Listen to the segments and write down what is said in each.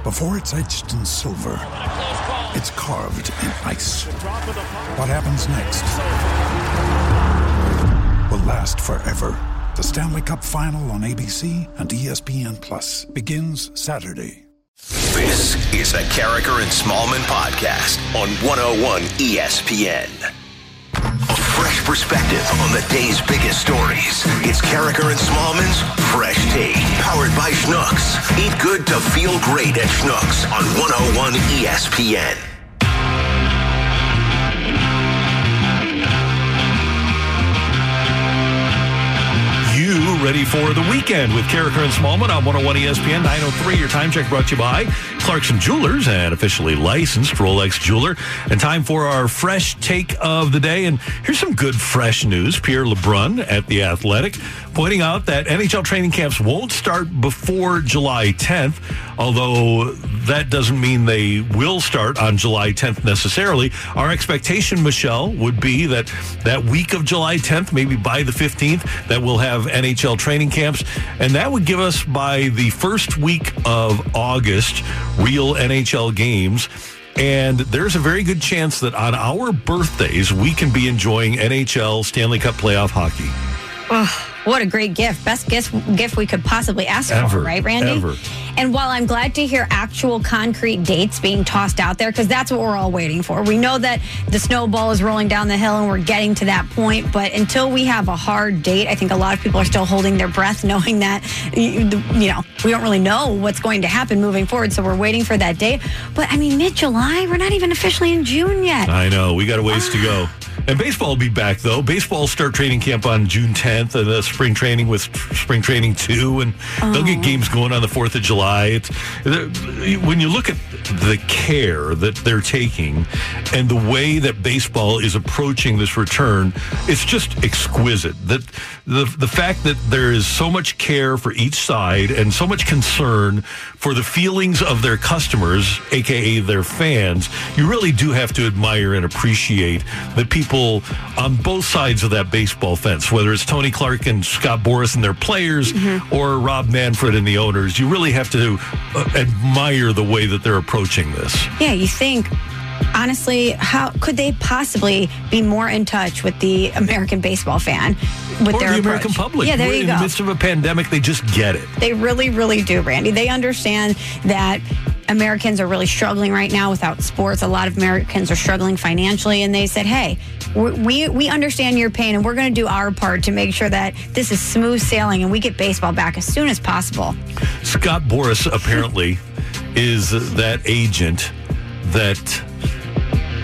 Before it's etched in silver, it's carved in ice. What happens next will last forever. The Stanley Cup Final on ABC and ESPN Plus begins Saturday. This is the Karraker and Smallmon podcast on 101 ESPN. Fresh perspective on the day's biggest stories. It's Karraker and Smallmon's Fresh Take, powered by Schnucks. Eat good to feel great at Schnucks on 101 ESPN. Ready for the weekend with Karraker and Smallmon on 101 ESPN 903. Your time check brought to you by Clarkson Jewelers and officially licensed Rolex jeweler. And time for our fresh take of the day. And here's some good fresh news. Pierre LeBrun at The Athletic pointing out that NHL training camps won't start before July 10th, although that doesn't mean they will start on July 10th necessarily. Our expectation, Michelle, would be that that week of July 10th, maybe by the 15th, that we'll have NHL training camps. And that would give us by the first week of August, real NHL games. And there's a very good chance that on our birthdays, we can be enjoying NHL Stanley Cup playoff hockey. Oh, what a great gift. Best gift, gift we could possibly ask Ever. for, right, Randy? Ever. And while I'm glad to hear actual concrete dates being tossed out there, because that's what we're all waiting for. We know that the snowball is rolling down the hill and we're getting to that point. But until we have a hard date, I think a lot of people are still holding their breath, knowing that, you you know, we don't really know what's going to happen moving forward. So we're waiting for that date. But I mean, mid July, we're not even officially in June yet. I know. We got a ways to go. And baseball will be back, though. Baseball will start training camp on June 10th, and uh, spring training with spring training 2, and they'll get games going on the 4th of July. It's, when you look at the care that they're taking and the way that baseball is approaching this return, it's just exquisite. That the, the fact that there is so much care for each side and so much concern for the feelings of their customers, aka their fans, you really do have to admire and appreciate that people on both sides of that baseball fence, whether it's Tony Clark and Scott Boras and their players or Rob Manfred and the owners, you really have to uh, admire the way that they're approaching this. Yeah, you think honestly, how could they possibly be more in touch with the American baseball fan with or their the approach? American public. Yeah, there We're you in go. the midst of a pandemic, they just get it. They really, really do, Randy. They understand that Americans are really struggling right now without sports. A lot of Americans are struggling financially, and they said, "Hey, we we understand your pain, and we're going to do our part to make sure that this is smooth sailing, and we get baseball back as soon as possible." Scott Boras apparently is that agent that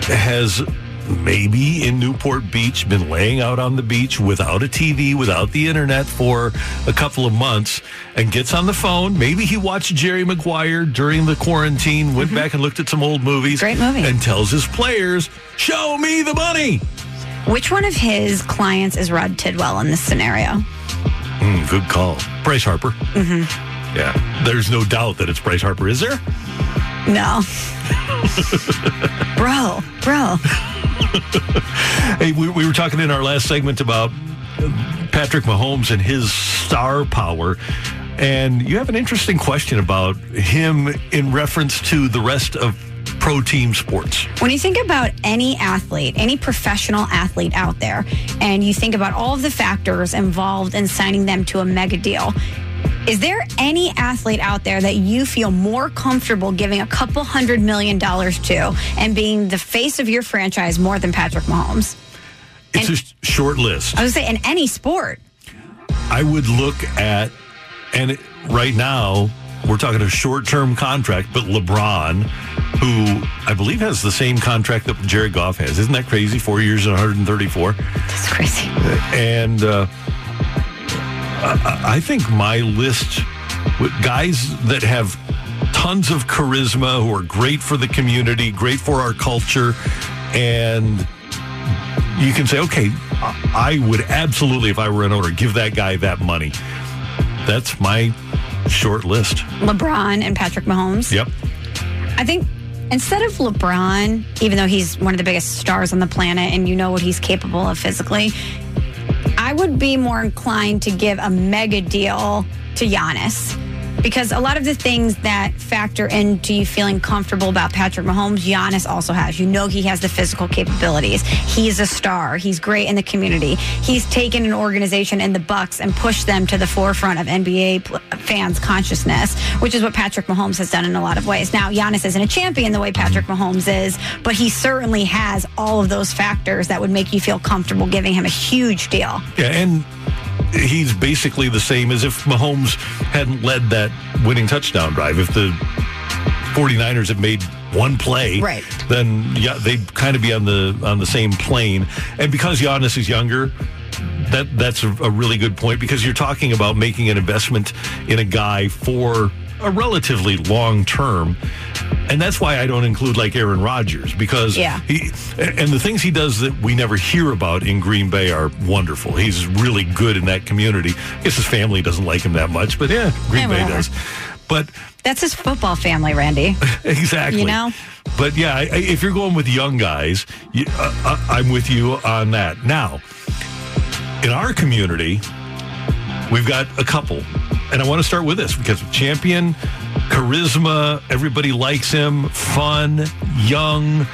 has maybe in Newport Beach been laying out on the beach without a TV, without the internet for a couple of months and gets on the phone. Maybe he watched Jerry Maguire during the quarantine, went back and looked at some old movies. Great movie. And tells his players, show me the money. Which one of his clients is Rod Tidwell in this scenario? Mm, good call. Bryce Harper. Mm-hmm. Yeah. There's no doubt that it's Bryce Harper, is there? No, bro, bro. Hey, we, we were talking in our last segment about Patrick Mahomes and his star power. And you have an interesting question about him in reference to the rest of pro team sports. When you think about any athlete, any professional athlete out there, and you think about all of the factors involved in signing them to a mega deal, is there any athlete out there that you feel more comfortable giving a couple hundred million dollars to and being the face of your franchise more than Patrick Mahomes? It's And- a short list. I would say in any sport. I would look at, and it, right now, we're talking a short term contract, but LeBron, who I believe has the same contract that Jared Goff has. Isn't that crazy? Four years and 134. That's crazy. And uh, I, I think my list with guys that have tons of charisma, who are great for the community, great for our culture, and you can say, okay, I would absolutely, if I were an owner, give that guy that money. That's my short list. LeBron and Patrick Mahomes. Yep. I think instead of LeBron, even though he's one of the biggest stars on the planet and you know what he's capable of physically, I would be more inclined to give a mega deal to Giannis because a lot of the things that factor into you feeling comfortable about Patrick Mahomes, Giannis also has. You know he has the physical capabilities. He's a star. He's great in the community. He's taken an organization in the Bucks and pushed them to the forefront of NBA fans' consciousness, which is what Patrick Mahomes has done in a lot of ways. Now, Giannis isn't a champion the way Patrick Mahomes is, but he certainly has all of those factors that would make you feel comfortable giving him a huge deal. Yeah, and he's basically the same as if Mahomes hadn't led that winning touchdown drive. If the 49ers had made one play, right. then yeah, they'd kind of be on the on the same plane. And because Giannis is younger, that that's a, a really good point because you're talking about making an investment in a guy for a relatively long term. And that's why I don't include like Aaron Rodgers because yeah. he and the things he does that we never hear about in Green Bay are wonderful. He's really good in that community. I guess his family doesn't like him that much, but yeah, Green Bay does. But that's his football family, Randy. exactly. You know. But yeah, I, if you're going with young guys, you, uh, uh, I'm with you on that. Now, in our community, we've got a couple and I want to start with this because champion, charisma, everybody likes him, fun, young.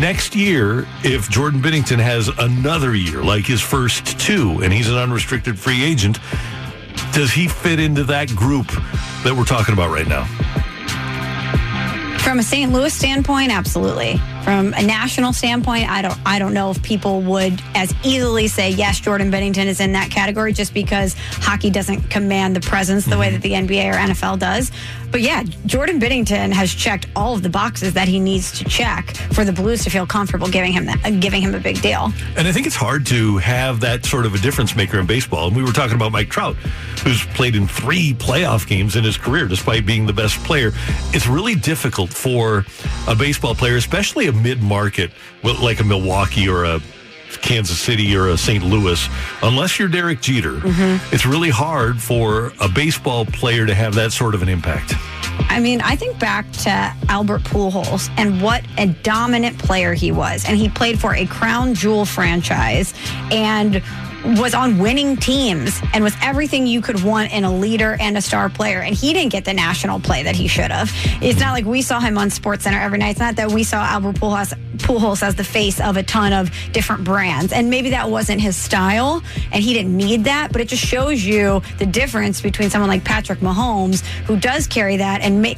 Next year, if Jordan Binnington has another year like his first two and he's an unrestricted free agent, does he fit into that group that we're talking about right now? From a St. Louis standpoint, absolutely. From a national standpoint, I don't I don't know if people would as easily say yes, Jordan Binnington is in that category just because hockey doesn't command the presence the mm-hmm. way that the NBA or NFL does. But yeah, Jordan Binnington has checked all of the boxes that he needs to check for the Blues to feel comfortable giving him that, uh, giving him a big deal. And I think it's hard to have that sort of a difference maker in baseball. And we were talking about Mike Trout, who's played in three playoff games in his career, despite being the best player. It's really difficult for a baseball player, especially a mid-market like a Milwaukee or a Kansas City or a St. Louis, unless you're Derek Jeter, mm-hmm. it's really hard for a baseball player to have that sort of an impact. I mean, I think back to Albert Pujols and what a dominant player he was. And he played for a crown jewel franchise and was on winning teams and was everything you could want in a leader and a star player. And he didn't get the national play that he should have. It's not like we saw him on Sports Center every night. It's not that we saw Albert Pujols, Pujols as the face of a ton of different brands. And maybe that wasn't his style and he didn't need that. But it just shows you the difference between someone like Patrick Mahomes, who does carry that. And ma-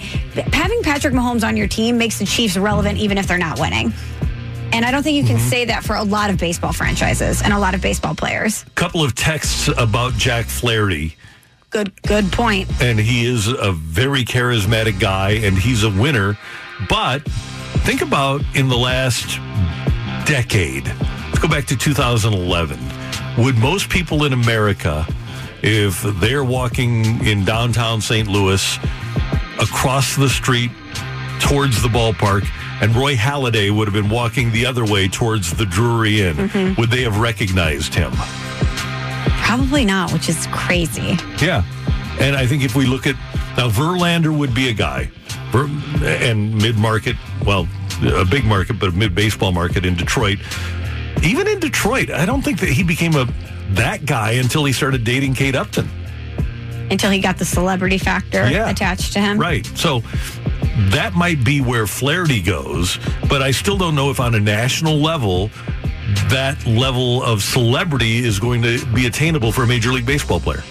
having Patrick Mahomes on your team makes the Chiefs relevant even if they're not winning. And I don't think you can mm-hmm. say that for a lot of baseball franchises and a lot of baseball players. Couple of texts about Jack Flaherty. Good good point. And he is a very charismatic guy and he's a winner. But think about in the last decade. Let's go back to 2011. Would most people in America if they're walking in downtown St. Louis across the street towards the ballpark and Roy Halladay would have been walking the other way towards the Drury Inn, mm-hmm. would they have recognized him? Probably not, which is crazy. Yeah. And I think if we look at now, Verlander would be a guy, and mid market, well, a big market, but a mid baseball market in Detroit. Even in Detroit, I don't think that he became a that guy until he started dating Kate Upton. Until he got the celebrity factor yeah. attached to him. Right. So that might be where Flaherty goes, but I still don't know if on a national level that level of celebrity is going to be attainable for a Major League Baseball player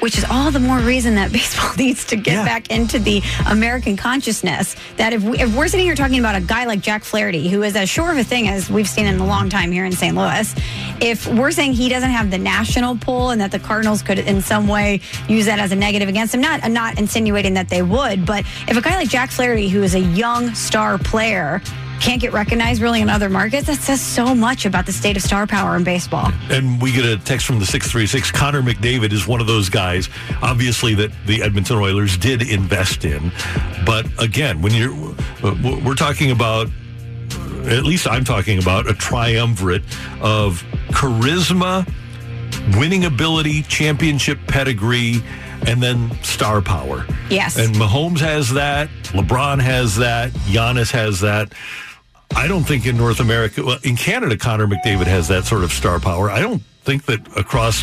which is all the more reason that baseball needs to get yeah. back into the American consciousness. That if, we, if we're sitting here talking about a guy like Jack Flaherty, who is as sure of a thing as we've seen in a long time here in St. Louis, if we're saying he doesn't have the national pull and that the Cardinals could in some way use that as a negative against him, not not insinuating that they would, but if a guy like Jack Flaherty, who is a young star player, can't get recognized really in other markets. That says so much about the state of star power in baseball. And we get a text from the 636. Connor McDavid is one of those guys, obviously, that the Edmonton Oilers did invest in. But again, when you're, we're talking about, at least I'm talking about a triumvirate of charisma, winning ability, championship pedigree, and then star power. Yes. And Mahomes has that. LeBron has that. Giannis has that. I don't think in North America, well, in Canada, Connor McDavid has that sort of star power. I don't think that across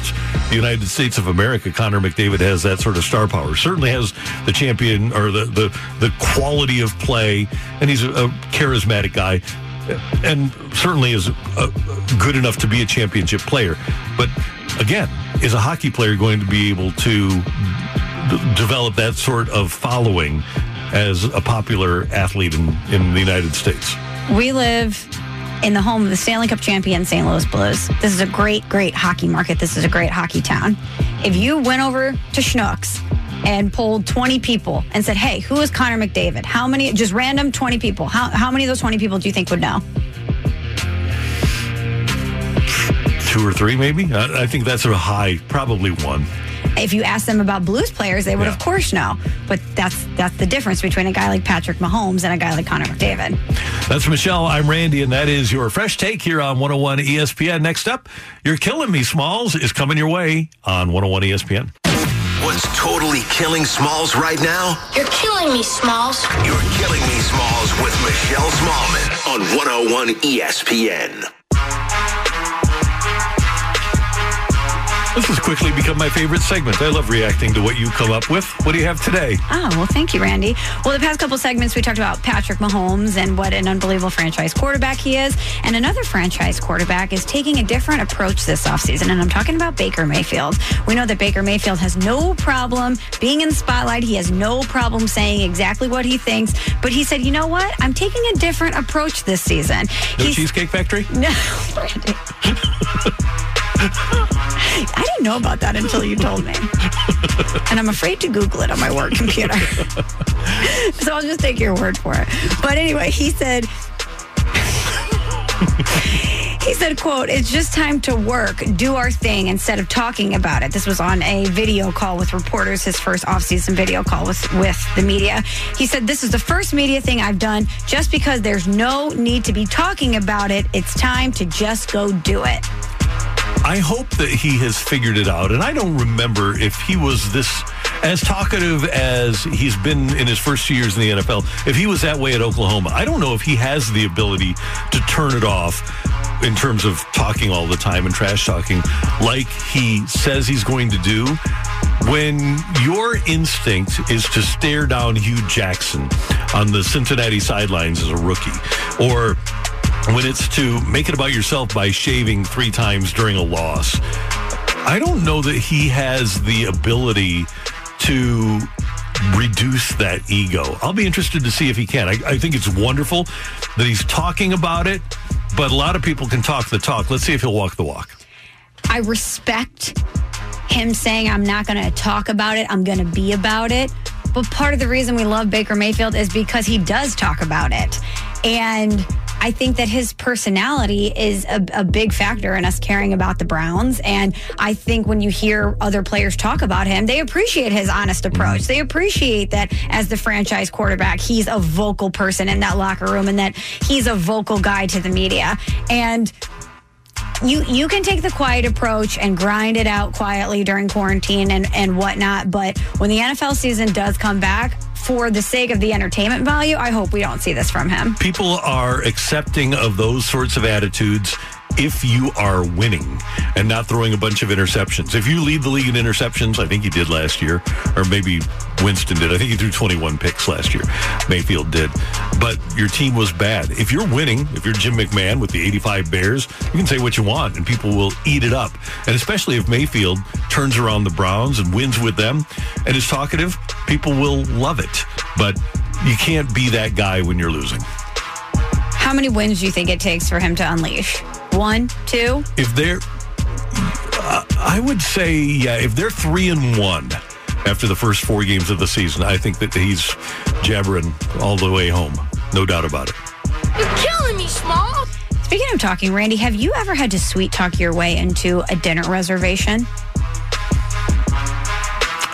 the United States of America, Connor McDavid has that sort of star power. Certainly has the champion or the the, the quality of play, and he's a, a charismatic guy, and certainly is a, good enough to be a championship player. But again, is a hockey player going to be able to d- develop that sort of following as a popular athlete in, in the United States? We live in the home of the Stanley Cup champion St. Louis Blues. This is a great, great hockey market. This is a great hockey town. If you went over to Schnucks and polled 20 people and said, hey, who is Connor McDavid? How many, just random 20 people, how, how many of those 20 people do you think would know? Two or three, maybe? I, I think that's a high, probably one. If you ask them about blues players, they would Yeah. of course know. But that's that's the difference between a guy like Patrick Mahomes and a guy like Connor McDavid. That's Michelle. I'm Randy, and that is your fresh take here on 101 ESPN. Next up, You're Killing Me, Smalls, is coming your way on 101 ESPN. What's totally killing Smalls right now? You're killing me, Smalls. You're Killing Me Smalls with Michelle Smallmon on 101 ESPN. This has quickly become my favorite segment. I love reacting to what you come up with. What do you have today? Oh, well, thank you, Randy. Well, the past couple segments, we talked about Patrick Mahomes and what an unbelievable franchise quarterback he is. And another franchise quarterback is taking a different approach this offseason. And I'm talking about Baker Mayfield. We know that Baker Mayfield has no problem being in the spotlight. He has no problem saying exactly what he thinks. But he said, you know what? I'm taking a different approach this season. No He's- Cheesecake Factory? No, Randy. I didn't know about that until you told me. And I'm afraid to Google it on my work computer. so I'll just take your word for it. But anyway, he said, he said, quote, it's just time to work, do our thing instead of talking about it. This was on a video call with reporters, his first offseason video call with, with the media. He said, this is the first media thing I've done just because there's no need to be talking about it. It's time to just go do it. I hope that he has figured it out. And I don't remember if he was this as talkative as he's been in his first two years in the NFL. If he was that way at Oklahoma, I don't know if he has the ability to turn it off in terms of talking all the time and trash talking like he says he's going to do. When your instinct is to stare down Hue Jackson on the Cincinnati sidelines as a rookie, or when it's to make it about yourself by shaving three times during a loss. I don't know that he has the ability to reduce that ego. I'll be interested to see if he can. I, I think it's wonderful that he's talking about it, but a lot of people can talk the talk. Let's see if he'll walk the walk. I respect him saying, I'm not going to talk about it, I'm going to be about it. But part of the reason we love Baker Mayfield is because he does talk about it. And I think that his personality is a, a big factor in us caring about the Browns. And I think when you hear other players talk about him, they appreciate his honest approach. They appreciate that as the franchise quarterback, he's a vocal person in that locker room and that he's a vocal guy to the media. And you you can take the quiet approach and grind it out quietly during quarantine and, and whatnot. But when the NFL season does come back, for the sake of the entertainment value, I hope we don't see this from him. People are accepting of those sorts of attitudes if you are winning and not throwing a bunch of interceptions. If you lead the league in interceptions, I think you did last year, or maybe Winston did. I think he threw 21 picks last year. Mayfield did. But your team was bad. If you're winning, if you're Jim McMahon with the 85 Bears, you can say what you want and people will eat it up. And especially if Mayfield turns around the Browns and wins with them and is talkative, people will love it. But you can't be that guy when you're losing. How many wins do you think it takes for him to unleash? One, two? if they're uh, i would say yeah if they're three and one after the first four games of the season i think that he's jabbering all the way home no doubt about it You're killing me, Small. Speaking of talking, Randy, have you ever had to sweet talk your way into a dinner reservation?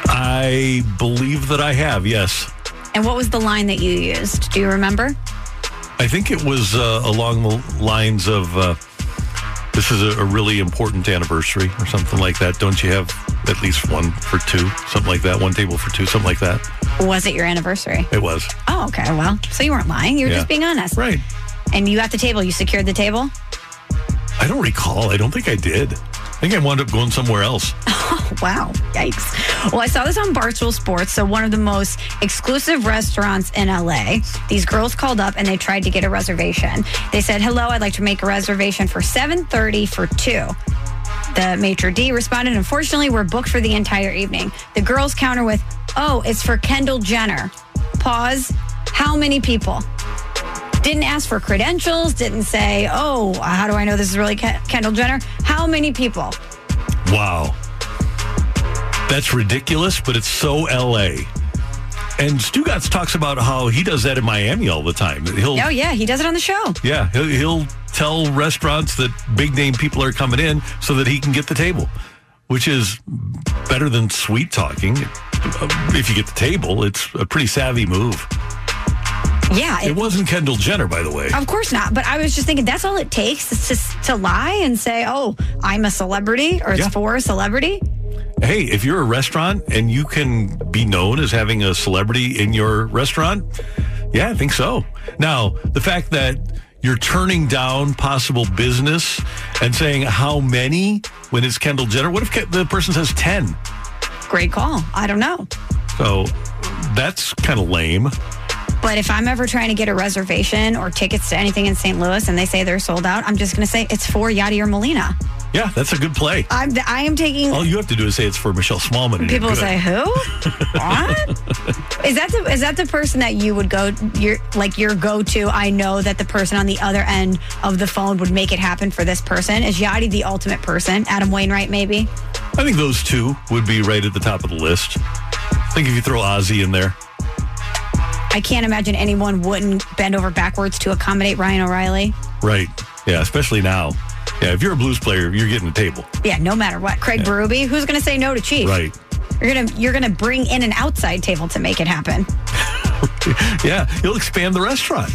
I believe that I have, yes. And what was the line that you used? Do you remember? I think it was uh, along the lines of uh, this is a, a, really important anniversary or something like that. Don't you have at least one for two? Something like that. One table for two, something like that. Was it your anniversary? It was. Oh, okay. Well, so you weren't lying. You were yeah. just being honest. Right. And you got the table. You secured the table? I don't recall. I don't think I did. I think I wound up going somewhere else. Oh, wow. Yikes. Well, I saw this on Barstool Sports. So, one of the most exclusive restaurants in LA. These girls called up and they tried to get a reservation. They said, Hello, I'd like to make a reservation for 7:30 for two. The maitre d responded, Unfortunately, we're booked for the entire evening. The girls counter with, Oh, it's for Kendall Jenner. Pause. How many people? Didn't ask for credentials, didn't say, oh, how do I know this is really Kendall Jenner? How many people? Wow. That's ridiculous, but it's so LA. And Stugotz talks about how he does that in Miami all the time. He'll, oh, yeah, he does it on the show. Yeah, he'll, he'll tell restaurants that big name people are coming in so that he can get the table, which is better than sweet talking. If you get the table, it's a pretty savvy move. Yeah. It, it, wasn't Kendall Jenner, by the way. Of course not. But I was just thinking that's all it takes is to, to lie and say, oh, I'm a celebrity or it's yeah. for a celebrity. Hey, if you're a restaurant and you can be known as having a celebrity in your restaurant, yeah, I think so. Now, the fact that you're turning down possible business and saying how many when it's Kendall Jenner, what if the person says 10? Great call. I don't know. So that's kind of lame. But if I'm ever trying to get a reservation or tickets to anything in St. Louis and they say they're sold out, I'm just going to say it's for Yadier Molina. Yeah, that's a good play. I'm I am taking. All you have to do is say it's for Michelle Smallmon. People say who? what? Is that the is that the person that you would go your like your go to? I know that the person on the other end of the phone would make it happen for this person. Is Yadi the ultimate person? Adam Wainwright, maybe. I think those two would be right at the top of the list. I think if you throw Ozzy in there. I can't imagine anyone wouldn't bend over backwards to accommodate Ryan O'Reilly. Right. Yeah, especially now. Yeah, if you're a blues player, you're getting a table. Yeah, no matter what. Craig yeah. Berube, who's going to say no to Chief? Right. You're gonna you're gonna bring in an outside table to make it happen. yeah, you'll expand the restaurant.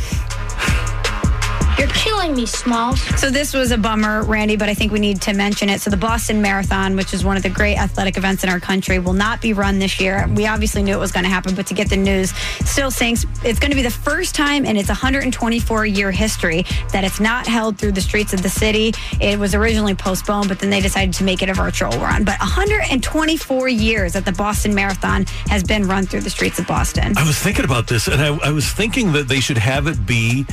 You're killing me, Smalls. So this was a bummer, Randy, but I think we need to mention it. So the Boston Marathon, which is one of the great athletic events in our country, will not be run this year. We obviously knew it was going to happen, but to get the news still sinks. It's going to be the first time in its 124 year history that it's not held through the streets of the city. It was originally postponed, but then they decided to make it a virtual run. But 124 years that the Boston Marathon has been run through the streets of Boston. I was thinking about this, and I, I was thinking that they should have it be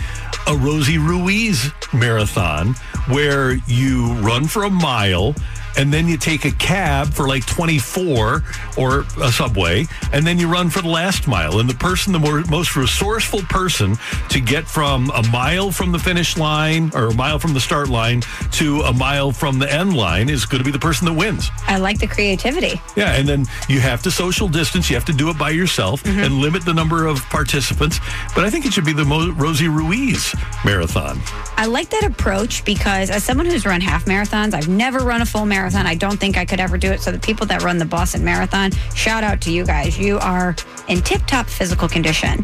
a Rosie Ruiz marathon where you run for a mile and then you take a cab for like 24 or a subway and then you run for the last mile. And the person the more, most resourceful person to get from a mile from the finish line or a mile from the start line to a mile from the end line is going to be the person that wins. I like the creativity. Yeah and then you have to social distance. You have to do it by yourself mm-hmm. and limit the number of participants. But i think it should be the Mo- rosie ruiz marathon. I like that approach because as someone who's run half marathons i've never run a full marathon marathon. I don't think I could ever do it. So the people that run the Boston Marathon, shout out to you guys. You are in tip top physical condition.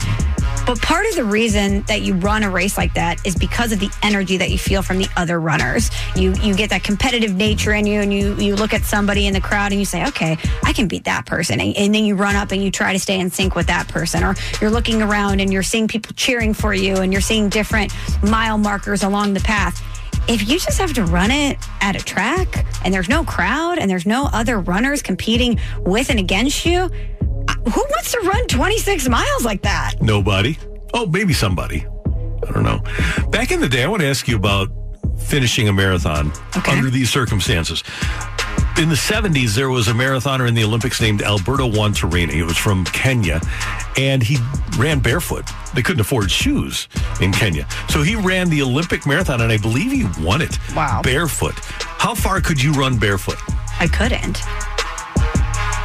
But part of the reason that you run a race like that is because of the energy that you feel from the other runners. You you get that competitive nature in you, and you you look at somebody in the crowd and you say, "Okay, I can beat that person," and, and then you run up and you try to stay in sync with that person. Or you're looking around and you're seeing people cheering for you, and you're seeing different mile markers along the path if you just have to run it at a track and there's no crowd and there's no other runners competing with and against you, uh, who wants to run 26 miles like that? Nobody. Oh, maybe somebody. I don't know. Back in the day, I want to ask you about finishing a marathon okay. under these circumstances in the 70s, there was a marathoner in the Olympics named Alberto Juantorena. He was from Kenya, and he ran barefoot. They couldn't afford shoes in Kenya. So he ran the Olympic marathon, and I believe he won it. Wow. Barefoot. How far could you run barefoot? I couldn't.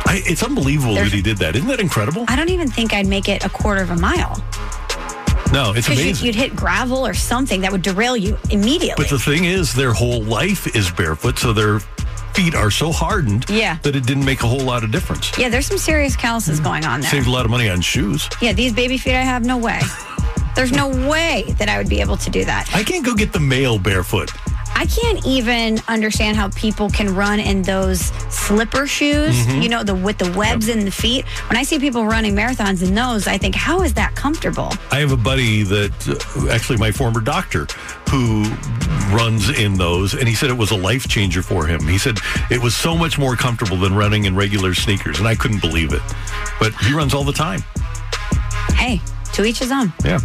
I, it's unbelievable There's, that he did that. Isn't that incredible? I don't even think I'd make it a quarter of a mile. No, it's Because amazing. you'd hit gravel or something that would derail you immediately. But the thing is, their whole life is barefoot, so their feet are so hardened Yeah. that it didn't make a whole lot of difference. yeah, there's some serious calluses mm-hmm. going on there. Saved a lot of money on shoes. Yeah, these baby feet I have, no way. There's no way that I would be able to do that. I can't go get the mail barefoot. I can't even understand how people can run in those slipper shoes, Mm-hmm. you know, the with the webs in the feet. When I see people running marathons in those, I think, how is that comfortable? I have a buddy that, actually, my former doctor, who runs in those, and he said it was a life changer for him. He said it was so much more comfortable than running in regular sneakers, and I couldn't believe it. But he runs all the time. Hey, to each his own. Yeah.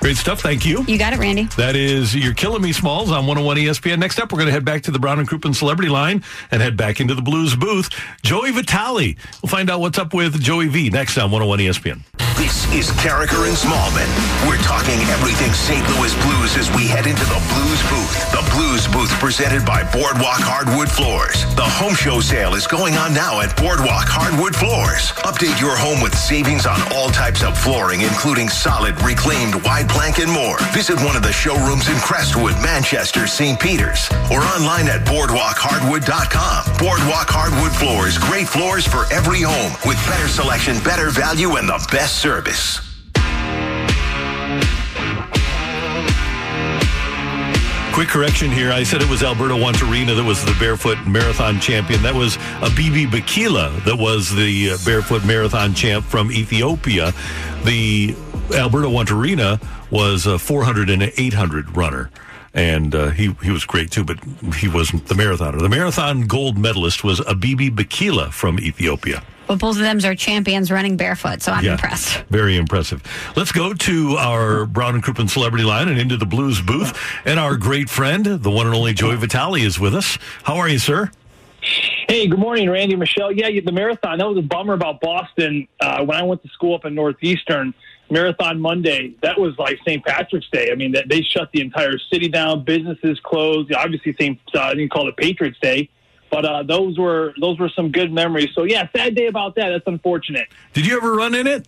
Great stuff. Thank you. You got it, Randy. That is You're Killing Me Smalls on 101 ESPN. Next up, we're going to head back to the Brown and Crouppen Celebrity Line and head back into the Blues booth. Joey Vitale. We'll find out what's up with Joey V next on 101 ESPN. This is Karraker and Smallmon. We're talking everything St. Louis Blues as we head into the Blues booth. The Blues booth presented by Boardwalk Hardwood Floors. The home show sale is going on now at Boardwalk Hardwood Floors. Update your home with savings on all types of flooring, including solid, reclaimed, wide plank, and more. Visit one of the showrooms in Crestwood, Manchester, St. Peters, or online at boardwalkhardwood.com. Boardwalk Hardwood Floors, great floors for every home with better selection, better value, and the best service. Quick correction here. I said it was Alberto Juantorena that was the barefoot marathon champion. That was Abebe Bikila that was the uh, barefoot marathon champ from Ethiopia. The Alberto Juantorena was a 400 and 800 runner. And uh, he he was great too, but he wasn't the marathoner. The marathon gold medalist was Abebe Bikila from Ethiopia. But both of them are champions running barefoot, so I'm Yeah. impressed. Very impressive. Let's go to our Brown and Crouppen celebrity line and into the blues booth. And our great friend, the one and only Joey Vitale, is with us. How are you, sir? Hey, good morning, Randy, Michelle. Yeah, the marathon. That was a bummer about Boston. Uh, when I went to school up in Northeastern, Marathon Monday, that was like St. Patrick's Day. I mean, that they shut the entire city down, businesses closed. Obviously, St. Uh, I didn't call it Patriots Day, but uh, those were those were some good memories. So yeah, sad day about that. That's unfortunate. Did you ever run in it?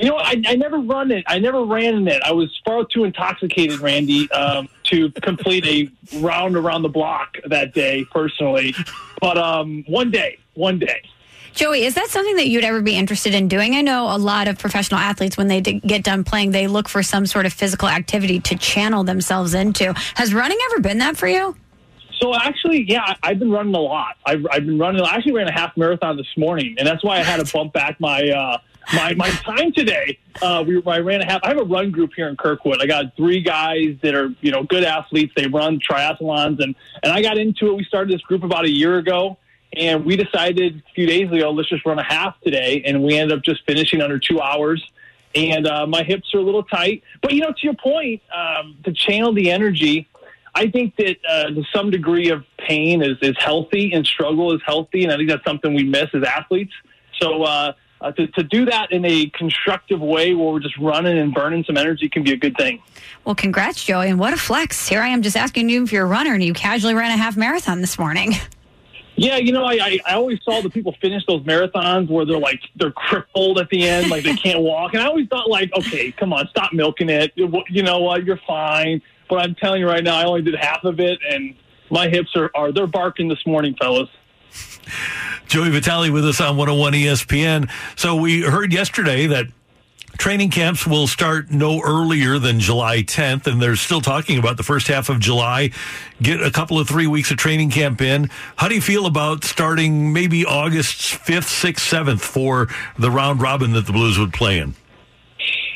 You know, I, I never run it. I never ran in it. I was far too intoxicated, Randy, um, to complete a round around the block that day personally. But um, one day, one day. Joey, is that something that you'd ever be interested in doing? I know a lot of professional athletes, when they d- get done playing, they look for some sort of physical activity to channel themselves into. Has running ever been that for you? So actually, yeah, I've been running a lot. I've, I've been running. I actually ran a half marathon this morning, and that's why I had to bump back my uh, my my time today. Uh, we I ran a half. I have a run group here in Kirkwood. I got three guys that are you know good athletes. They run triathlons, and and I got into it. We started this group about a year ago. And we decided a few days ago, let's just run a half today. And we ended up just finishing under two hours. And uh, my hips are a little tight. But, you know, to your point, um, to channel the energy, I think that uh, some degree of pain is, is healthy and struggle is healthy. And I think that's something we miss as athletes. So uh, uh, to, to do that in a constructive way where we're just running and burning some energy can be a good thing. Well, congrats, Joey. And what a flex. Here I am just asking you if you're a runner and you casually ran a half marathon this morning. Yeah, you know, I, I, always saw the people finish those marathons where they're like they're crippled at the end, like they can't walk, and I always thought like, okay, come on, stop milking it. You know what? You're fine. But I'm telling you right now, I only did half of it, and my hips are, are they're barking this morning, fellas. Joey Vitale with us on 101 ESPN. So we heard yesterday that training camps will start no earlier than July 10th, and they're still talking about the first half of July. Get a couple of three weeks of training camp in. How do you feel about starting maybe August 5th, 6th, 7th for the round robin that the Blues would play in?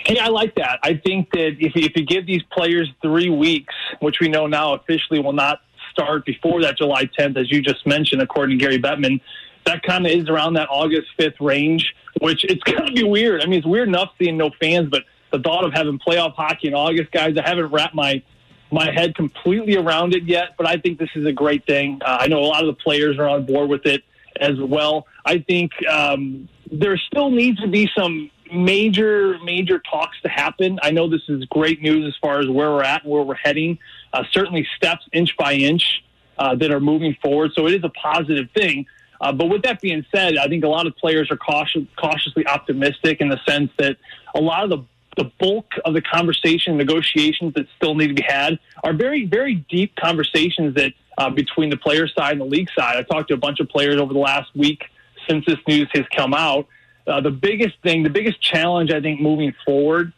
Hey, I like that. I think that if, if you give these players three weeks, which we know now officially will not start before that July 10th, as you just mentioned, according to Gary Bettman, that kind of is around that August 5th range, which it's going to be weird. I mean, it's weird enough seeing no fans, but the thought of having playoff hockey in August, guys, I haven't wrapped my my head completely around it yet, but I think this is a great thing. Uh, I know a lot of the players are on board with it as well. I think um, there still needs to be some major, major talks to happen. I know this is great news as far as where we're at and where we're heading. Uh, certainly steps inch by inch uh, that are moving forward. So it is a positive thing. Uh, but with that being said, I think a lot of players are cautious, cautiously optimistic in the sense that a lot of the the bulk of the conversation, negotiations that still need to be had are very, very deep conversations that uh, between the player side and the league side. I talked to a bunch of players over the last week since this news has come out. Uh, the biggest thing, the biggest challenge, I think, moving forward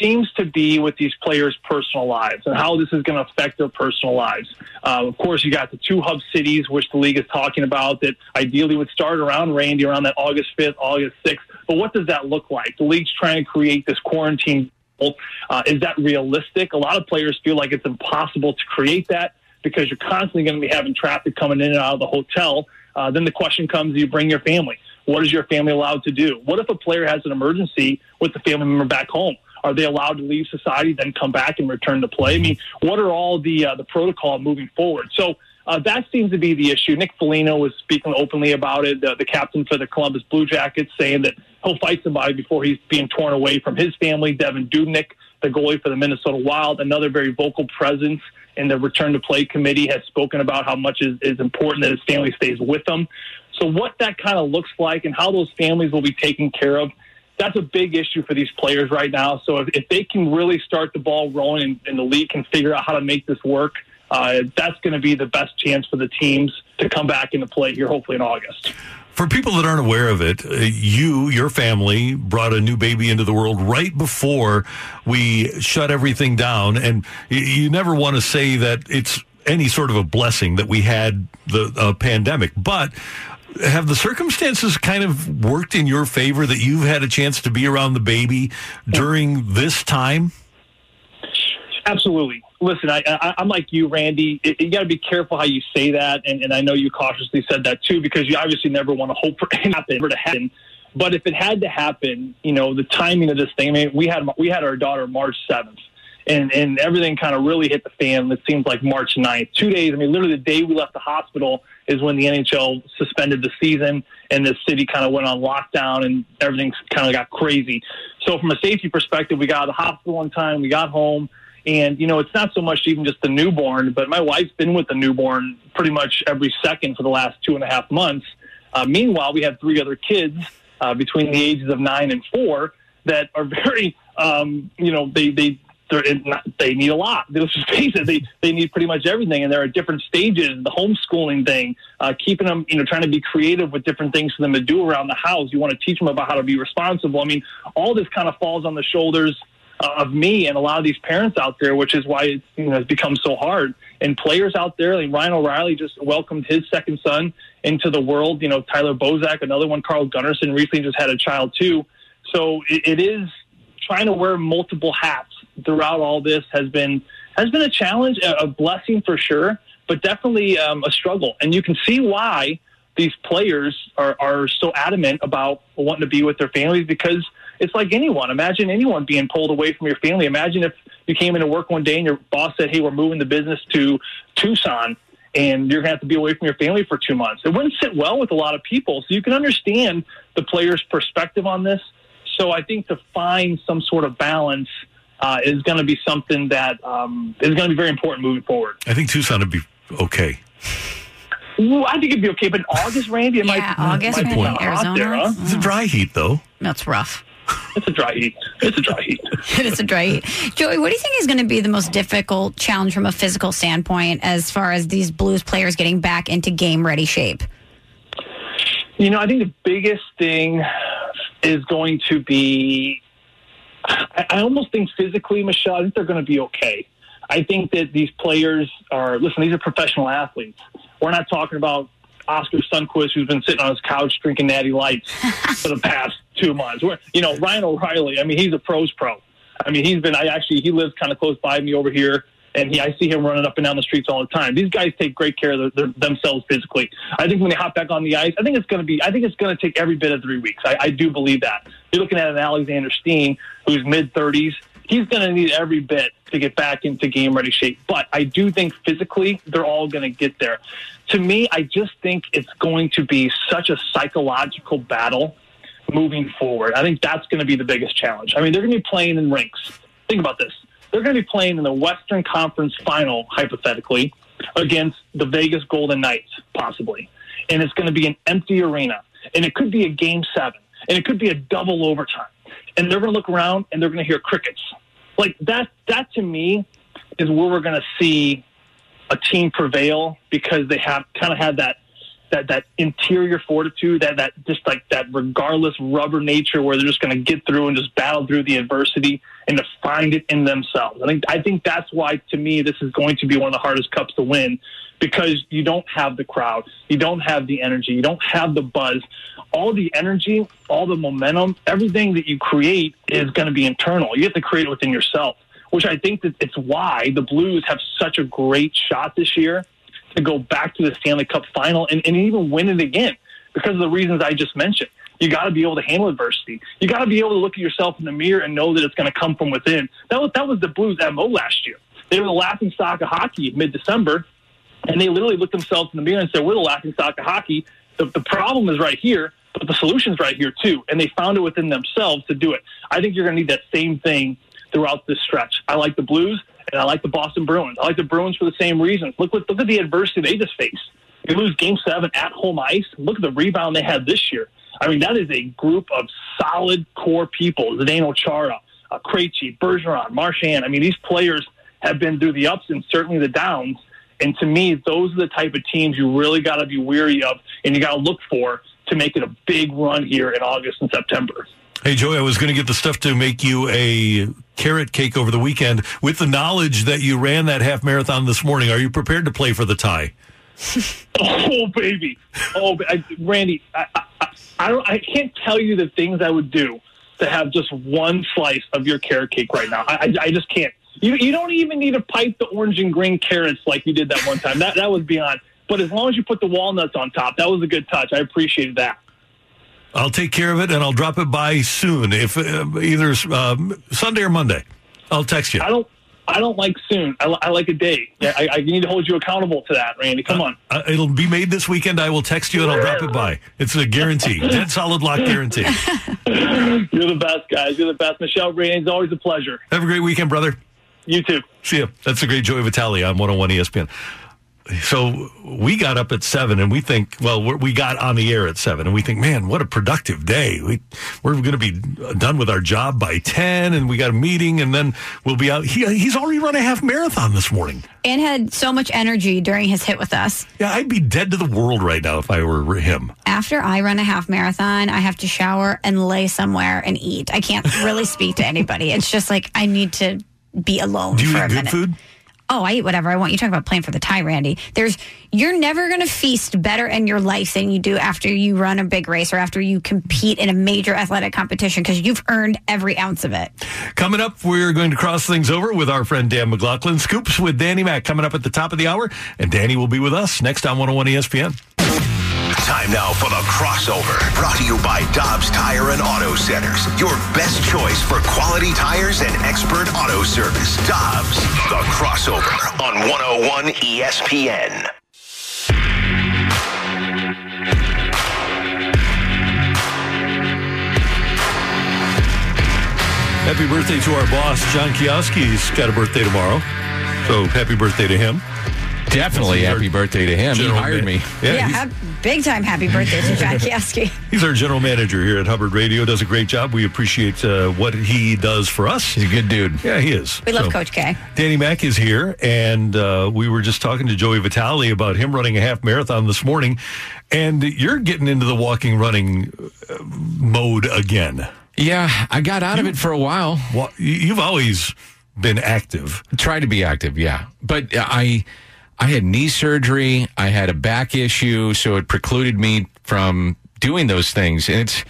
seems to be with these players' personal lives and how this is going to affect their personal lives. Uh, of course, you got the two hub cities, which the league is talking about, that ideally would start around Randy around that August 5th, August 6th. But what does that look like? The league's trying to create this quarantine. Uh, is that realistic? A lot of players feel like it's impossible to create that because you're constantly going to be having traffic coming in and out of the hotel. Uh, then the question comes: Do you bring your family? What is your family allowed to do? What if a player has an emergency with the family member back home? Are they allowed to leave society, then come back and return to play? I mean, what are all the uh, the protocol moving forward? So uh, that seems to be the issue. Nick Foligno was speaking openly about it. The captain for the Columbus Blue Jackets saying that he'll fight somebody before he's being torn away from his family. Devan Dubnyk, the goalie for the Minnesota Wild, another very vocal presence in the return to play committee, has spoken about how much is, is important that his family stays with them. So what that kind of looks like and how those families will be taken care of that's a big issue for these players right now. So if, if they can really start the ball rolling and, and, the league can figure out how to make this work, uh, that's going to be the best chance for the teams to come back into play here, hopefully in August. For people that aren't aware of it, uh, you, your family, brought a new baby into the world right before we shut everything down. And you, you never want to say that it's any sort of a blessing that we had the uh, pandemic. But have the circumstances kind of worked in your favor that you've had a chance to be around the baby during this time? Absolutely. Listen, I, I, am like you, Randy. It, you got to be careful how you say that, and, and I know you cautiously said that too, because you obviously never want to hope for it to happen. But if it had to happen, you know, the timing of this thing. I mean, we had we had our daughter March seventh and and everything kind of really hit the fan. It seems like March 9th. Two days. I mean, literally the day we left the hospital is when the NHL suspended the season, and the city kind of went on lockdown, and everything kind of got crazy. So from a safety perspective, we got out of the hospital on time. We got home. And, you know, it's not so much even just the newborn, but my wife's been with the newborn pretty much every second for the last two and a half months. Uh, meanwhile, we have three other kids uh, between the ages of nine and four that are very, um, you know, they, they they need a lot. Let's just face it; they they need pretty much everything, and they're at different stages. The homeschooling thing, uh, keeping them, you know, trying to be creative with different things for them to do around the house. You want to teach them about how to be responsible. I mean, all this kind of falls on the shoulders uh, of me and a lot of these parents out there, which is why it you know it's become so hard. And players out there, like Ryan O'Reilly just welcomed his second son into the world. You know, Tyler Bozak, another one, Carl Gunnarsson recently just had a child too. So it, it is trying to wear multiple hats throughout all this has been has been a challenge, a blessing for sure, but definitely um, a struggle. And you can see why these players are, are so adamant about wanting to be with their families because it's like anyone. Imagine anyone being pulled away from your family. Imagine if you came into work one day and your boss said, "Hey, we're moving the business to Tucson." And you're going to have to be away from your family for two months. It wouldn't sit well with a lot of people. So you can understand the player's perspective on this. So I think to find some sort of balance uh, is going to be something that um, is going to be very important moving forward. I think Tucson would be okay. Ooh, I think it'd be okay, but in August, Randy, it yeah, might, August, might Randy, Arizona. There, huh? It's a dry heat, though. That's rough. It's a dry heat. It's a dry heat. it is a dry heat. Joey, what do you think is going to be the most difficult challenge from a physical standpoint as far as these Blues players getting back into game ready shape? You know, I think the biggest thing is going to be I, I almost think physically, Michelle, I think they're going to be okay. I think that these players are, listen, these are professional athletes. We're not talking about Oskar Sundqvist, who's been sitting on his couch drinking natty lights for the past two months. We're, you know, Ryan O'Reilly, I mean, he's a pro's pro. I mean, he's been, I actually, he lives kind of close by me over here and he, I see him running up and down the streets all the time. These guys take great care of their, themselves physically. I think when they hop back on the ice, I think it's going to be. I think it's going to take every bit of three weeks. I, I do believe that. You're looking at an Alexander Steen who's mid 30s. He's going to need every bit to get back into game ready shape. But I do think physically they're all going to get there. To me, I just think it's going to be such a psychological battle moving forward. I think that's going to be the biggest challenge. I mean, they're going to be playing in rinks. Think about this they're going to be playing in the Western Conference final, hypothetically, against the Vegas Golden Knights, possibly. And it's going to be an empty arena. And it could be a game seven. And it could be a double overtime. and they're going to look around and they're going to hear crickets. Like that, that to me is where we're going to see a team prevail because they have kind of had that that that interior fortitude, that that just like that regardless rubber nature where they're just going to get through and just battle through the adversity and to find it in themselves. I think I think that's why to me this is going to be one of the hardest cups to win because you don't have the crowd, you don't have the energy, you don't have the buzz. All the energy, all the momentum, everything that you create is going to be internal. You have to create it within yourself, which I think that it's why the Blues have such a great shot this year to go back to the Stanley Cup final and, and even win it again because of the reasons I just mentioned. You got to be able to handle adversity. You got to be able to look at yourself in the mirror and know that it's going to come from within. That was that was the Blues' mo last year. They were the laughing stock of hockey mid December, and they literally looked themselves in the mirror and said, "We're the laughing stock of hockey. The, the problem is right here, but the solution's right here too." And they found it within themselves to do it. I think you're going to need that same thing throughout this stretch. I like the Blues and I like the Boston Bruins. I like the Bruins for the same reasons. Look, look, look at the adversity they just faced. They lose Game Seven at home ice. Look at the rebound they had this year. I mean, that is a group of solid core people. Zdeno Chara, Krejci, Bergeron, Marchand. I mean, these players have been through the ups and certainly the downs. And to me, those are the type of teams you really got to be weary of and you got to look for to make it a big run here in August and September. Hey, Joey, I was going to get the stuff to make you a carrot cake over the weekend. With the knowledge that you ran that half marathon this morning, are you prepared to play for the tie? oh, baby. Oh, I, Randy, I, I, I, don't, I can't tell you the things I would do to have just one slice of your carrot cake right now. I, I, just can't. You, you don't even need to pipe the orange and green carrots like you did that one time. That, that was beyond. But as long as you put the walnuts on top, that was a good touch. I appreciated that. I'll take care of it and I'll drop it by soon. If uh, either um, Sunday or Monday, I'll text you. I don't. I don't like soon. I, I like a day. I, I, need to hold you accountable to that, Randy. Come on. Uh, it'll be made this weekend. I will text you and I'll drop it by. It's a guarantee. Dead solid lock guarantee. You're the best, guys. You're the best. Michelle Randy, it's always a pleasure. Have a great weekend, brother. You too. See you. That's the great Joey Vitale on 101 ESPN so we got up at seven and we think, well, we got on the air at seven and we think, man, what a productive day. We, we're going to be done with our job by 10 and we got a meeting and then we'll be out. He, he's already run a half marathon this morning. And had so much energy during his hit with us. Yeah, I'd be dead to the world right now if I were him. After I run a half marathon, I have to shower and lay somewhere and eat. I can't really speak to anybody. It's just like I need to be alone Do you eat good minute. food? Oh, I eat whatever I want. You talk about playing for the tie, Randy. There's you're never going to feast better in your life than you do after you run a big race or after you compete in a major athletic competition because you've earned every ounce of it. Coming up, we're going to cross things over with our friend Dan McLaughlin. Scoops with Danny Mac coming up at the top of the hour, and Danny will be with us next on 101 ESPN. Time now for the crossover. Brought to you by Dobbs Tire and Auto Centers. Your best choice for quality tires and expert auto service. Dobbs, the crossover on 101 ESPN. Happy birthday to our boss, John Kijowski. He's got a birthday tomorrow. So happy birthday to him. Definitely happy birthday to him. He hired ma- me. Yeah, Yeah, he's, big time happy birthday to Jack Kijowski. he's our general manager here at Hubbard Radio. Does a great job. We appreciate uh, what he does for us. He's a good dude. Yeah, he is. We love So, Coach K. Danny Mack is here, and uh, we were just talking to Joey Vitale about him running a half marathon this morning, and you're getting into the walking, running uh, mode again. Yeah, I got out of it for a while. Well, you- you've always been active. Try to be active, yeah. But I I had knee surgery, I had a back issue, so it precluded me from doing those things. And it's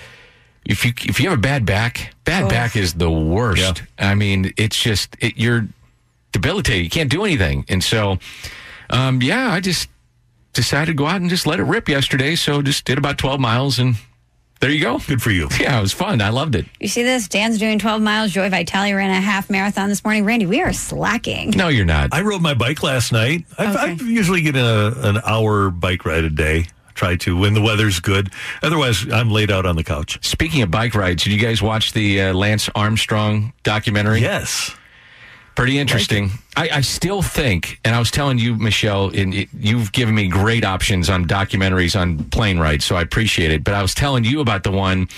if you if you have a bad back, bad back is the worst. I mean, it's just it, you're debilitated. You can't do anything. And so um, yeah, I just decided to go out and just let it rip yesterday. So just did about 12 miles and there you go. Good for you. Yeah, it was fun. I loved it. You see this? Dan's doing 12 miles. Joey Vitale ran a half marathon this morning. Randy, we are slacking. No, you're not. I rode my bike last night. I, I usually get a, an hour bike ride a day. Try to when the weather's good. Otherwise, I'm laid out on the couch. Speaking of bike rides, did you guys watch the uh, Lance Armstrong documentary? Yes. Pretty interesting. I, I still think, and I was telling you, Michelle, and it, you've given me great options on documentaries on plane rides, so I appreciate it. But I was telling you about the one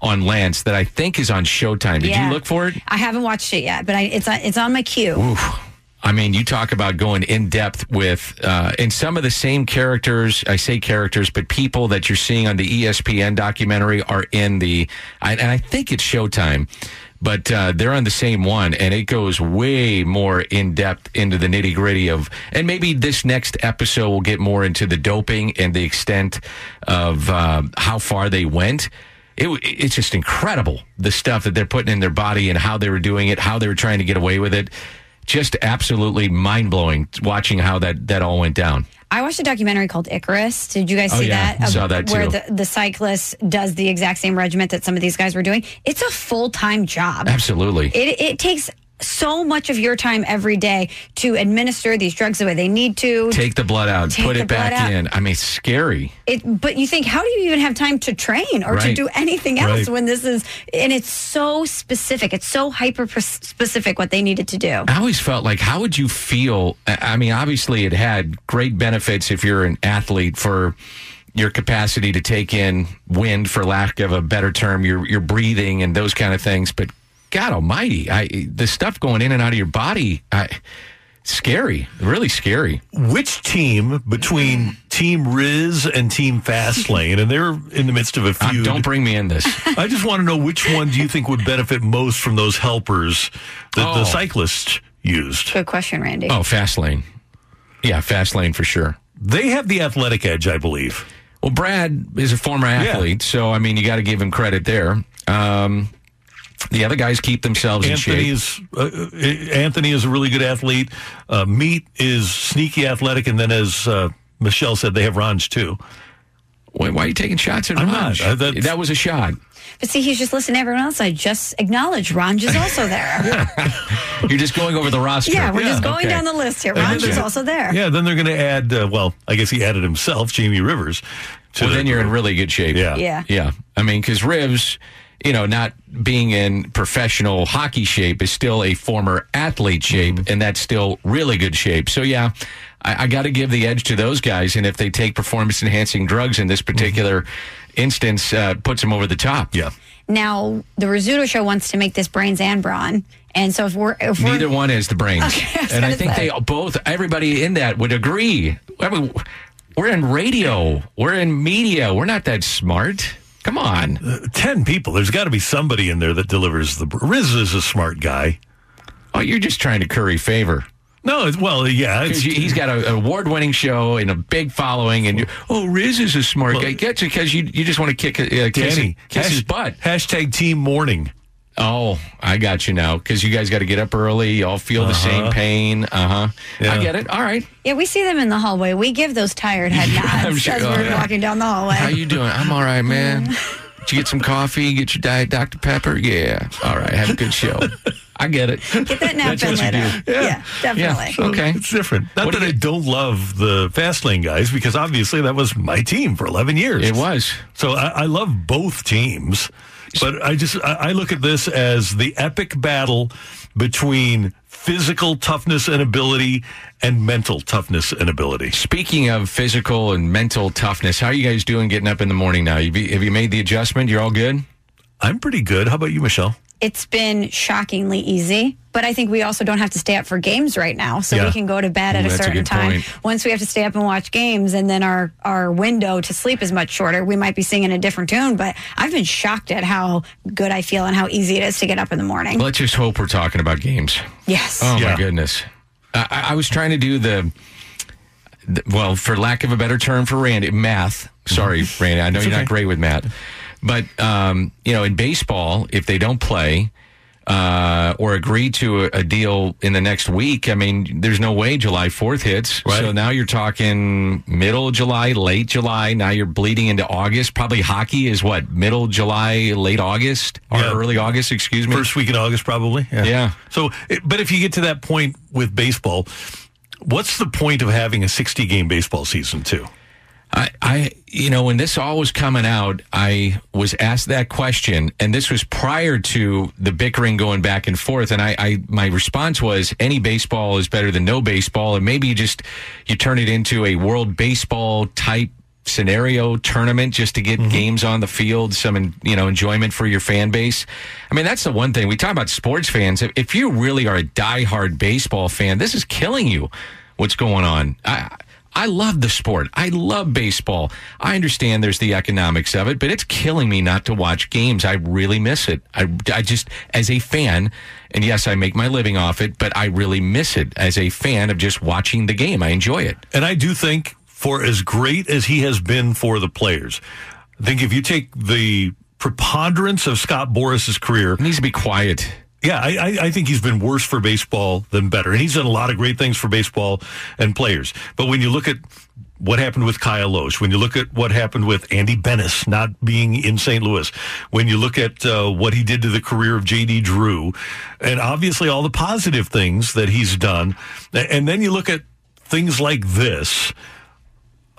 on Lance that I think is on Showtime. Did Yeah. you look for it? I haven't watched it yet, but I, it's on, it's on my queue. Oof. I mean, you talk about going in depth with, uh, and some of the same characters. I say characters, but people that you're seeing on the ESPN documentary are in the, I, and I think it's Showtime, but uh, they're on the same one, and it goes way more in depth into the nitty gritty of, and maybe this next episode will get more into the doping and the extent of uh, how far they went. It, it's just incredible the stuff that they're putting in their body and how they were doing it, how they were trying to get away with it. Just absolutely mind blowing watching how that, that all went down. I watched a documentary called Icarus. Did you guys Oh, see yeah. that? Saw that, Where too. the, the cyclist does the exact same regiment that some of these guys were doing. It's a full time job. Absolutely. It, it takes so much of your time every day to administer these drugs the way they need to. Take the blood out, put it back out. in. I mean, it's scary. It, but you think, how do you even have time to train or to do anything else Right. when this is, and it's so specific. It's so hyper specific what they needed to do. I always felt like, how would you feel? I I mean, obviously, it had great benefits if you're an athlete for your capacity to take in wind, for lack of a better term, your your breathing and those kind of things. But God Almighty, I the stuff going in and out of your body, I, scary, really scary. Which team between Team Riz and Team Fastlane, and they're in the midst of a Uh, don't bring me in this. I just want to know which one do you think would benefit most from those helpers that Oh. the cyclists used? Good question, Randy. Oh, Fastlane. Yeah, Fastlane for sure. They have the athletic edge, I believe. Well, Brad is a former athlete, so I mean, you got to give him credit there. Um, the other guys keep themselves in shape. Anthony is uh, uh, Anthony is a really good athlete. Uh, Meat is sneaky athletic, and then as uh, Michelle said, they have Ranj too. Why, why are you taking shots at I'm Raj? not. Uh, that was a shot. But see, he's just listening to everyone else. I just acknowledged Ranj is also there. You're just going over the roster. yeah, we're just going okay. down the list here. And Ranj is also there. Yeah, then they're going to add. Uh, well, I guess he added himself, Jamie Rivers. To Well, then you're in really good shape. Yeah. Yeah. Yeah. I mean, because Rivs, you know, not being in professional hockey shape is still a former athlete shape, Mm-hmm. and that's still really good shape. So, yeah, I, I got to give the edge to those guys. And if they take performance enhancing drugs in this particular instance, uh, puts them over the top. Yeah. Now, the Rizzuto show wants to make this brains and brawn. And so if we're. If we're Neither one is the brains. Okay, I and I think say. they both, everybody in that would agree. I mean, we're in radio, we're in media, we're not that smart. Come on. Ten people. There's got to be somebody in there that delivers the. Riz is a smart guy. Oh, you're just trying to curry favor. No, it's, well, yeah, it's, Because he's got a- an award-winning show and a big following, and you, oh, Riz is a smart Well- guy. Gets it because you you just want to kick uh, kiss, Danny. kiss his hash- butt. Hashtag team morning. Oh, I got you now. Because you guys got to get up early. You all feel the same pain. Uh huh. Yeah. I get it. All right. Yeah, we see them in the hallway. We give those tired head nods I'm sure- as oh, we're yeah. walking down the hallway. How you doing? I'm all right, man. Did you get some coffee? Get your diet Dr Pepper? Yeah. All right. Have a good show. I get it. Get that nap That's in what later. do. Yeah, definitely. Yeah. Okay. It's different. Not What that do I don't love the Fastlane guys, because obviously that was my team for 11 years. It was. So I, I love both teams, but I just I, look at this as the epic battle between physical toughness and ability and mental toughness and ability. Speaking of physical and mental toughness, how are you guys doing getting up in the morning now? Have you made the adjustment? You're all good? I'm pretty good. How about you, Michelle? It's been shockingly easy, but I think we also don't have to stay up for games right now. So Yeah. we can go to bed at Ooh, a that's a certain time. point. Once we have to stay up and watch games, and then our, our window to sleep is much shorter, we might be singing a different tune. But I've been shocked at how good I feel and how easy it is to get up in the morning. Let's just hope we're talking about games. yes. Oh, Yeah. my goodness. I, I- I was trying to do the, the, well, for lack of a better term for Randy, math. Sorry, Randy. I know you're okay. not great with math. But, um, you know, in baseball, if they don't play, uh, or agree to a, a deal in the next week, I mean, there's no way July 4th hits. Right. So now you're talking middle July, late July. Now you're bleeding into August. Probably hockey is what, middle July, late August, or Yeah. early August, excuse me. First week in August, probably. Yeah. yeah. So, but if you get to that point with baseball, what's the point of having a 60 game baseball season, too? I, I, you know, when this all was coming out, I was asked that question, and this was prior to the bickering going back and forth. And I, I, my response was, any baseball is better than no baseball, and maybe you just you turn it into a World Baseball type scenario tournament just to get mm-hmm. games on the field, some you know enjoyment for your fan base. I mean, that's the one thing we talk about sports fans. If, if you really are a diehard baseball fan, this is killing you. What's going on? I I love the sport. I love baseball. I understand there's the economics of it, but it's killing me not to watch games. I really miss it. I, I just, as a fan, and yes, I make my living off it, but I really miss it as a fan of just watching the game. I enjoy it. And I do think, for as great as he has been for the players, I think if you take the preponderance of Scott Boras's career, It needs to be quiet. Yeah, I, I, think he's been worse for baseball than better. And he's done a lot of great things for baseball and players. But when you look at what happened with Kyle Lohse, when you look at what happened with Andy Benes not being in St. Louis, when you look at uh, what he did to the career of J.D. Drew, and obviously all the positive things that he's done, and then you look at things like this,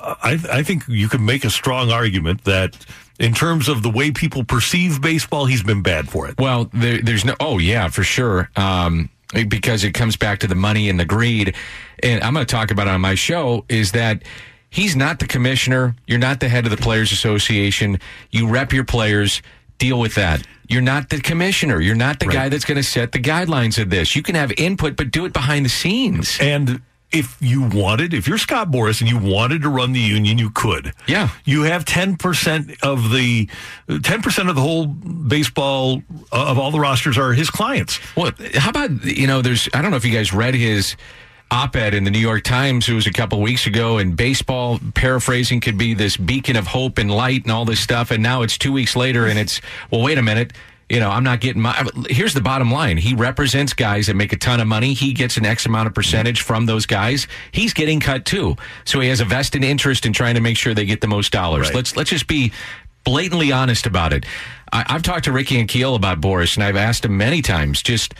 I, I think you could make a strong argument that in terms of the way people perceive baseball, he's been bad for it. Well, there, there's no. Oh yeah, for sure. Um, because it comes back to the money and the greed, and I'm going to talk about it on my show. Is that he's not the commissioner. You're not the head of the Players Association. You rep your players. Deal with that. You're not the commissioner. You're not the Right. guy that's going to set the guidelines of this. You can have input, but do it behind the scenes. And if you wanted, if you're Scott Boras and you wanted to run the union, you could. Yeah. You have 10% of the 10% of the whole baseball uh, of all the rosters are his clients. Well, how about you know? There's I don't know if you guys read his op-ed in the New York Times. It was a couple weeks ago, and baseball paraphrasing could be this beacon of hope and light and all this stuff. And now it's two weeks later, and it's well, wait a minute. You know, I'm not getting my. Here's the bottom line: he represents guys that make a ton of money. He gets an X amount of percentage from those guys. He's getting cut too, so he has a vested interest in trying to make sure they get the most dollars. Right. Let's let's just be blatantly honest about it. I, I've talked to Rick Ankiel about Boras, and I've asked him many times just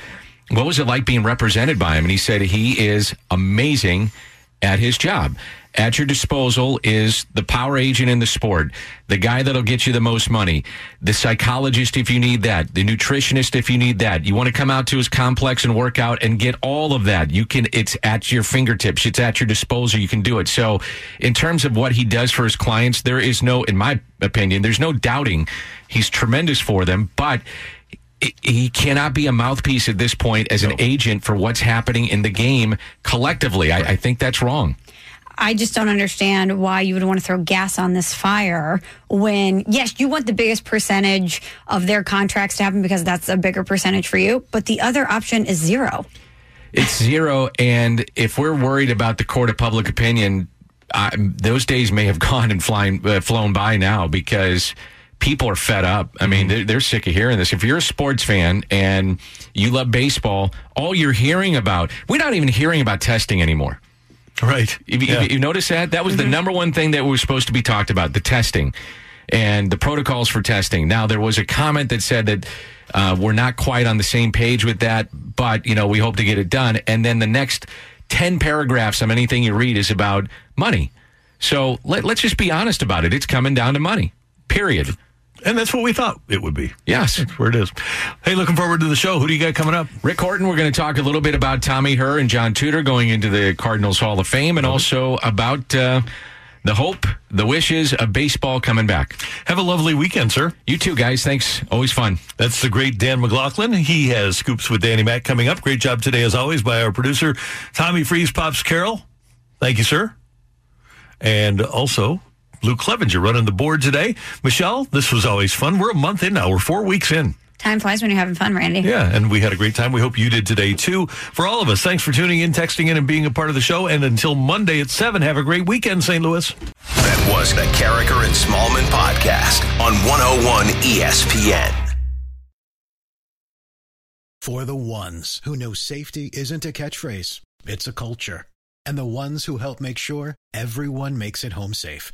what was it like being represented by him? And he said he is amazing at his job. At your disposal is the power agent in the sport, the guy that'll get you the most money, the psychologist if you need that, the nutritionist if you need that. You want to come out to his complex and work out and get all of that. You can, it's at your fingertips, it's at your disposal. You can do it. So, in terms of what he does for his clients, there is no, in my opinion, there's no doubting he's tremendous for them, but he cannot be a mouthpiece at this point as an agent for what's happening in the game collectively. I, I think that's wrong. I just don't understand why you would want to throw gas on this fire when, yes, you want the biggest percentage of their contracts to happen because that's a bigger percentage for you. But the other option is zero. It's zero, and if we're worried about the court of public opinion, I, those days may have gone and flying, uh, flown by now because people are fed up. I mean, they're, they're sick of hearing this. If you're a sports fan and you love baseball, all you're hearing about, we're not even hearing about testing anymore. Right. If you, Yeah. you notice that? That was the number one thing that was supposed to be talked about the testing and the protocols for testing. Now, there was a comment that said that uh, we're not quite on the same page with that, but, you know, we hope to get it done. And then the next 10 paragraphs on anything you read is about money. So let, let's just be honest about it. It's coming down to money, period. And that's what we thought it would be. Yes. That's where it is. Hey, looking forward to the show. Who do you got coming up? Rick Horton, we're going to talk a little bit about Tommy Herr and John Tudor going into the Cardinals Hall of Fame and also about uh, the hope, the wishes of baseball coming back. Have a lovely weekend, sir. You too, guys. Thanks. Always fun. That's the great Dan McLaughlin. He has scoops with Danny Mac coming up. Great job today, as always, by our producer, Tommy Freeze Pops Carroll. Thank you, sir. And also, Luke Clevenger running the board today. Michelle, this was always fun. We're a month in now. We're four weeks in. Time flies when you're having fun, Randy. Yeah, and we had a great time. We hope you did today, too. For all of us, thanks for tuning in, texting in, and being a part of the show. And until Monday at 7, have a great weekend, St. Louis. That was the Karraker and Smallmon podcast on 101 ESPN. For the ones who know safety isn't a catchphrase, it's a culture. And the ones who help make sure everyone makes it home safe.